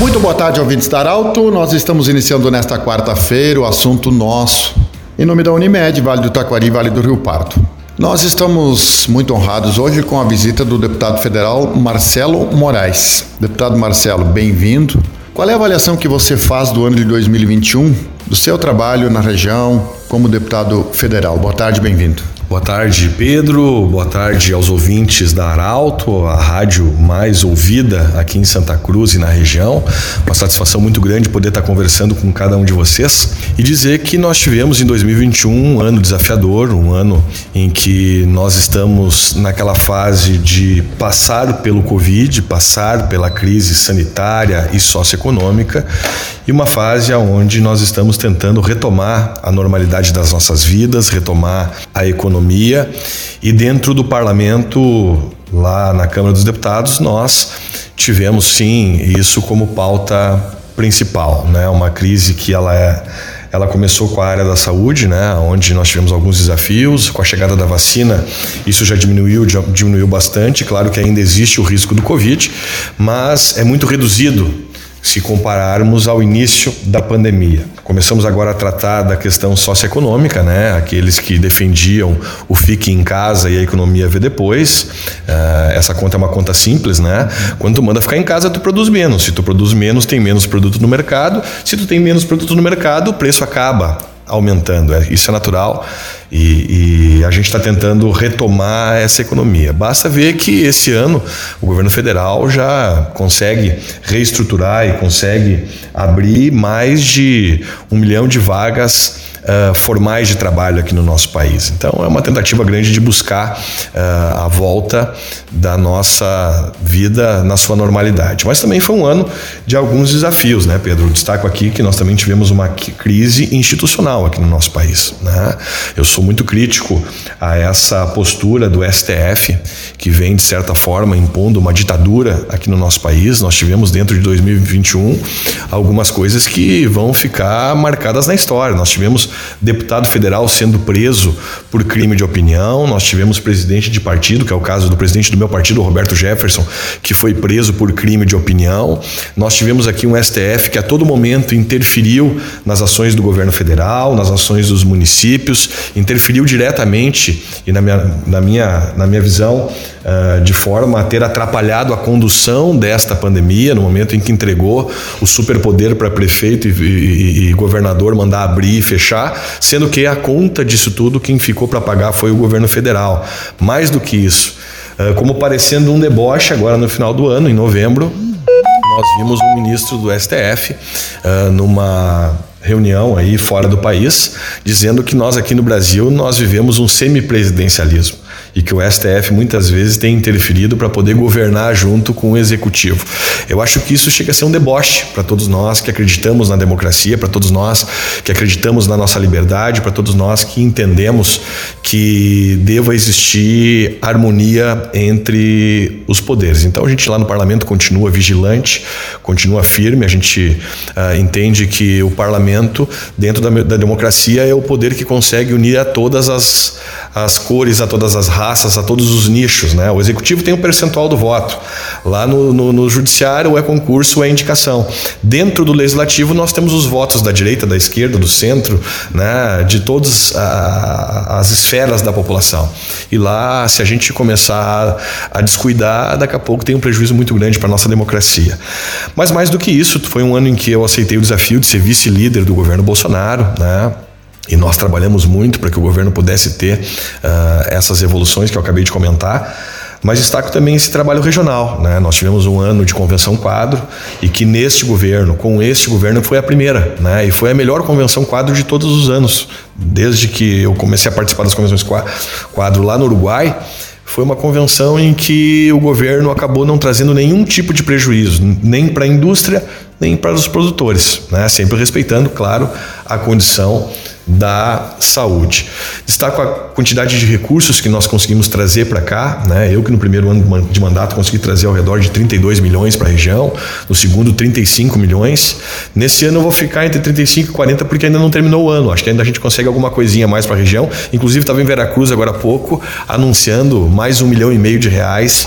Muito boa tarde, ouvintes da Arauto. Nós estamos iniciando nesta quarta-feira o assunto nosso, em nome da Unimed, Vale do Taquari e Vale do Rio Pardo. Nós estamos muito honrados hoje com a visita do deputado federal Marcelo Moraes. Deputado Marcelo, bem-vindo. Qual é a avaliação que você faz do ano de 2021, do seu trabalho na região como deputado federal? Boa tarde, bem-vindo. Boa tarde, Pedro. Boa tarde aos ouvintes da Arauto, a rádio mais ouvida aqui em Santa Cruz e na região. Uma satisfação muito grande poder estar conversando com cada um de vocês e dizer que nós tivemos em 2021 um ano desafiador, um ano em que nós estamos naquela fase de passar pelo Covid, passar pela crise sanitária e socioeconômica e uma fase onde nós estamos tentando retomar a normalidade das nossas vidas, retomar a economia e dentro do parlamento, lá na Câmara dos Deputados, nós tivemos sim isso como pauta principal, né? Uma crise que ela é ela começou com a área da saúde, né, onde nós tivemos alguns desafios. Com a chegada da vacina, isso já diminuiu, já diminuiu bastante. Claro que ainda existe o risco do Covid, mas é muito reduzido se compararmos ao início da pandemia. Começamos agora a tratar da questão socioeconômica, né? Aqueles que defendiam o fique em casa e a economia vê depois. Uh, essa conta é uma conta simples, né? Quando tu manda ficar em casa, tu produz menos. Se tu produz menos, tem menos produto no mercado. Se tu tem menos produto no mercado, o preço acaba aumentando. É, isso é natural e, e a gente está tentando retomar essa economia. Basta ver que esse ano o governo federal já consegue reestruturar e consegue abrir mais de um milhão de vagas uh, formais de trabalho aqui no nosso país. Então é uma tentativa grande de buscar uh, a volta da nossa vida na sua normalidade. Mas também foi um ano de alguns desafios, né, Pedro? Destaco aqui que nós também tivemos uma crise institucional aqui no nosso país. Né? Eu sou muito crítico a essa postura do STF, que vem, de certa forma, impondo uma ditadura aqui no nosso país. Nós tivemos dentro de 2021 algumas coisas que vão ficar marcadas na história. Nós tivemos deputado federal sendo preso por crime de opinião, nós tivemos presidente de partido, que é o caso do presidente do meu partido, Roberto Jefferson, que foi preso por crime de opinião. Nós tivemos aqui um STF que a todo momento interferiu nas ações do governo federal, nas ações dos municípios, interferiu diretamente e na minha, na minha, na minha visão, uh, de forma a ter atrapalhado a condução desta pandemia, no momento em que entregou o superpoder para prefeito e, e, e governador mandar abrir e fechar sendo que a conta disso tudo, quem ficou para pagar foi o governo federal. Mais do que isso, eh, como parecendo um deboche agora no final do ano, em novembro, nós vimos o ministro do STF uh, numa reunião aí fora do país, dizendo que nós aqui no Brasil nós vivemos um semipresidencialismo e que o STF muitas vezes tem interferido para poder governar junto com o executivo. Eu acho que isso chega a ser um deboche para todos nós que acreditamos na democracia, para todos nós que acreditamos na nossa liberdade, para todos nós que entendemos que deva existir harmonia entre os poderes. Então a gente lá no parlamento continua vigilante, continua firme, a gente uh, entende que o parlamento, dentro da, da democracia, é o poder que consegue unir a todas as, as cores, a todas as raças, a todos os nichos. Né? O executivo tem um percentual do voto. Lá no, no, no judiciário é concurso, é indicação. Dentro do legislativo nós temos os votos da direita, da esquerda, do centro, né? de todas as esferas da população. E lá, se a gente começar a, a descuidar, daqui a pouco tem um prejuízo muito grande para a nossa democracia. Mas mais do que isso, foi um ano em que eu aceitei o desafio de ser vice-líder do governo Bolsonaro, né? E nós trabalhamos muito para que o governo pudesse ter uh, essas evoluções que eu acabei de comentar. Mas destaco também esse trabalho regional. Né? Nós tivemos um ano de convenção quadro e que neste governo, com este governo, foi a primeira. Né? E foi a melhor convenção quadro de todos os anos. Desde que eu comecei a participar das convenções quadro lá no Uruguai, foi uma convenção em que o governo acabou não trazendo nenhum tipo de prejuízo, nem para a indústria, nem para os produtores, né? sempre respeitando, claro, a condição da saúde. Destaco a quantidade de recursos que nós conseguimos trazer para cá. Né? Eu que no primeiro ano de mandato consegui trazer ao redor de 32 milhões para a região, no segundo 35 milhões. Nesse ano eu vou ficar entre 35 e 40 porque ainda não terminou o ano. Acho que ainda a gente consegue alguma coisinha mais para a região. Inclusive estava em Veracruz agora há pouco anunciando mais um milhão e meio de reais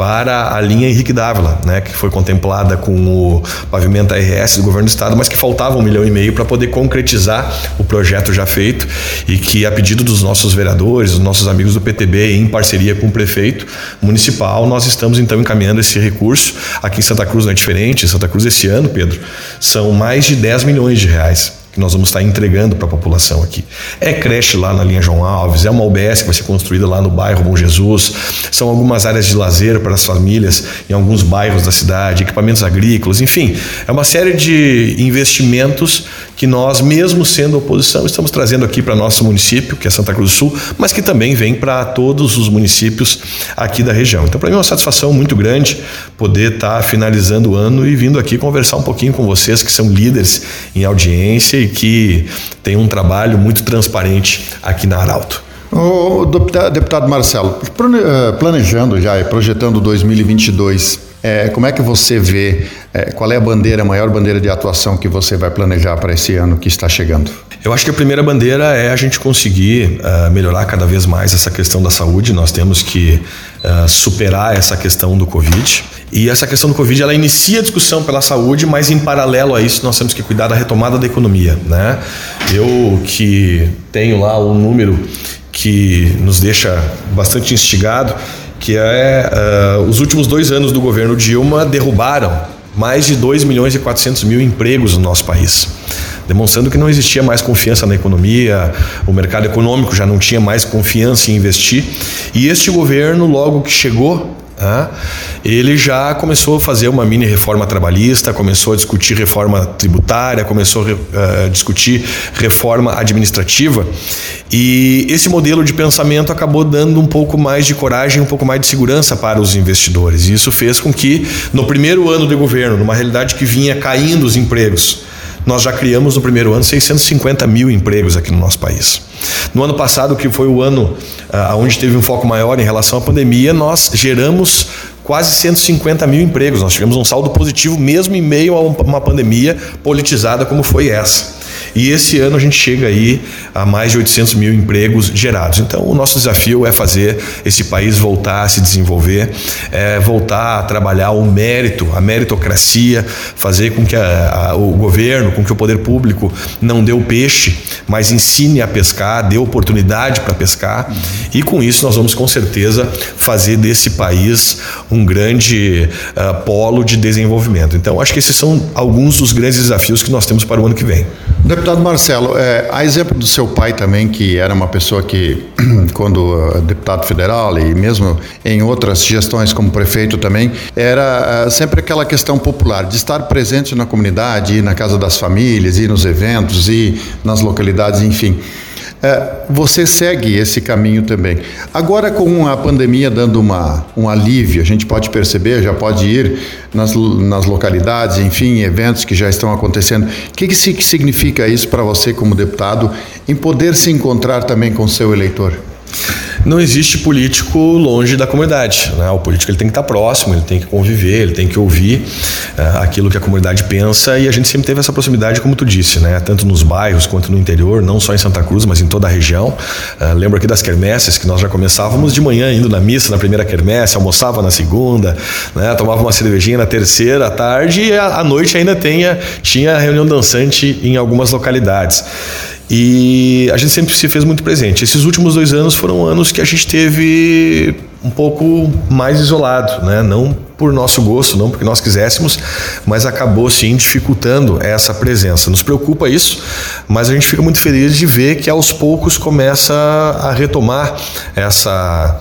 para a linha Henrique Dávila, né, que foi contemplada com o pavimento ARS do governo do estado, mas que faltava um milhão e meio para poder concretizar o projeto já feito e que, a pedido dos nossos vereadores, dos nossos amigos do PTB, em parceria com o prefeito municipal, nós estamos então encaminhando esse recurso. Aqui em Santa Cruz não é diferente. Em Santa Cruz, esse ano, Pedro, são mais de 10 milhões de reais que nós vamos estar entregando para a população aqui. É creche lá na linha João Alves, é uma UBS que vai ser construída lá no bairro Bom Jesus, são algumas áreas de lazer para as famílias em alguns bairros da cidade, equipamentos agrícolas, enfim, é uma série de investimentos que nós, mesmo sendo oposição, estamos trazendo aqui para nosso município, que é Santa Cruz do Sul, mas que também vem para todos os municípios aqui da região. Então, para mim é uma satisfação muito grande poder estar tá finalizando o ano e vindo aqui conversar um pouquinho com vocês que são líderes em audiência que têm um trabalho muito transparente aqui na Arauto. O deputado Marcelo, eh, planejando já e projetando 2022, é, como é que você vê, é, qual é a bandeira, a maior bandeira de atuação que você vai planejar para esse ano que está chegando? Eu acho que a primeira bandeira é a gente conseguir uh, melhorar cada vez mais essa questão da saúde. Nós temos que uh, superar essa questão do Covid. E essa questão do Covid, ela inicia a discussão pela saúde, mas em paralelo a isso nós temos que cuidar da retomada da economia, né? Eu que tenho lá um número que nos deixa bastante instigado, que é uh, os últimos dois anos do governo Dilma derrubaram mais de 2 milhões e 400 mil empregos no nosso país, demonstrando que não existia mais confiança na economia, o mercado econômico já não tinha mais confiança em investir. E este governo, logo que chegou ele já começou a fazer uma mini reforma trabalhista, começou a discutir reforma tributária, começou a discutir reforma administrativa. E esse modelo de pensamento acabou dando um pouco mais de coragem, um pouco mais de segurança para os investidores. E isso fez com que, no primeiro ano de governo, numa realidade que vinha caindo os empregos, nós já criamos no primeiro ano 650 mil empregos aqui no nosso país. No ano passado, que foi o ano uh, onde teve um foco maior em relação à pandemia, nós geramos quase 150 mil empregos. Nós tivemos um saldo positivo mesmo em meio a uma pandemia politizada como foi essa. E esse ano a gente chega aí a mais de 800 mil empregos gerados. Então, o nosso desafio é fazer esse país voltar a se desenvolver, é voltar a trabalhar o mérito, a meritocracia, fazer com que a, a, o governo, com que o poder público não dê o peixe, mas ensine a pescar, dê oportunidade para pescar. E com isso nós vamos com certeza fazer desse país um grande uh, polo de desenvolvimento. Então, acho que esses são alguns dos grandes desafios que nós temos para o ano que vem. Deputado Marcelo, é, a exemplo do seu pai também, que era uma pessoa que, quando uh, deputado federal e mesmo em outras gestões como prefeito também, era uh, sempre aquela questão popular de estar presente na comunidade, ir na casa das famílias, ir nos eventos, ir nas localidades, enfim. É, você segue esse caminho também. Agora, com a pandemia dando uma, um alívio, a gente pode perceber, já pode ir nas, nas localidades, enfim, eventos que já estão acontecendo. O que, que significa isso para você, como deputado, em poder se encontrar também com seu eleitor? Não existe político longe da comunidade. Né? O político ele tem que estar próximo, ele tem que conviver, ele tem que ouvir uh, aquilo que a comunidade pensa e a gente sempre teve essa proximidade, como tu disse, né? tanto nos bairros quanto no interior, não só em Santa Cruz, mas em toda a região. Uh, lembro aqui das quermesses que nós já começávamos de manhã indo na missa na primeira quermesse, almoçava na segunda, né? tomava uma cervejinha na terceira à tarde e à noite ainda tinha, tinha reunião dançante em algumas localidades. E a gente sempre se fez muito presente. Esses últimos dois anos foram anos que a gente teve um pouco mais isolado, né? Não por nosso gosto, não porque nós quiséssemos, mas acabou sim dificultando essa presença. Nos preocupa isso, mas a gente fica muito feliz de ver que aos poucos começa a retomar essa,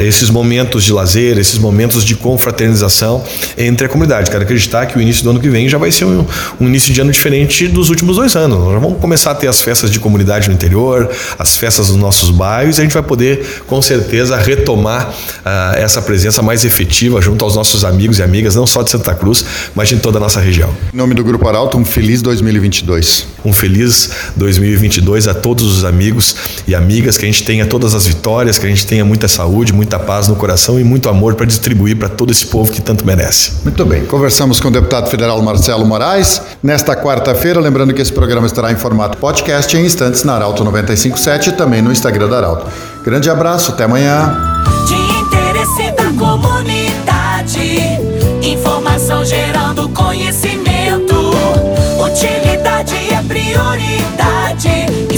esses momentos de lazer, esses momentos de confraternização entre a comunidade. Quero acreditar que o início do ano que vem já vai ser um, um início de ano diferente dos últimos dois anos. Nós vamos começar a ter as festas de comunidade no interior, as festas dos nossos bairros, e a gente vai poder com certeza retomar uh, essa presença mais efetiva junto junto aos nossos amigos e amigas, não só de Santa Cruz, mas de toda a nossa região. Em nome do Grupo Arauto, um feliz 2022. Um feliz 2022 a todos os amigos e amigas, que a gente tenha todas as vitórias, que a gente tenha muita saúde, muita paz no coração e muito amor para distribuir para todo esse povo que tanto merece. Muito bem. Conversamos com o deputado federal Marcelo Moraes nesta quarta-feira, lembrando que esse programa estará em formato podcast em instantes na Arauto 957 e também no Instagram da Arauto. Grande abraço, até amanhã. De interesse da comunidade. Informação gerando conhecimento. Utilidade é prioridade.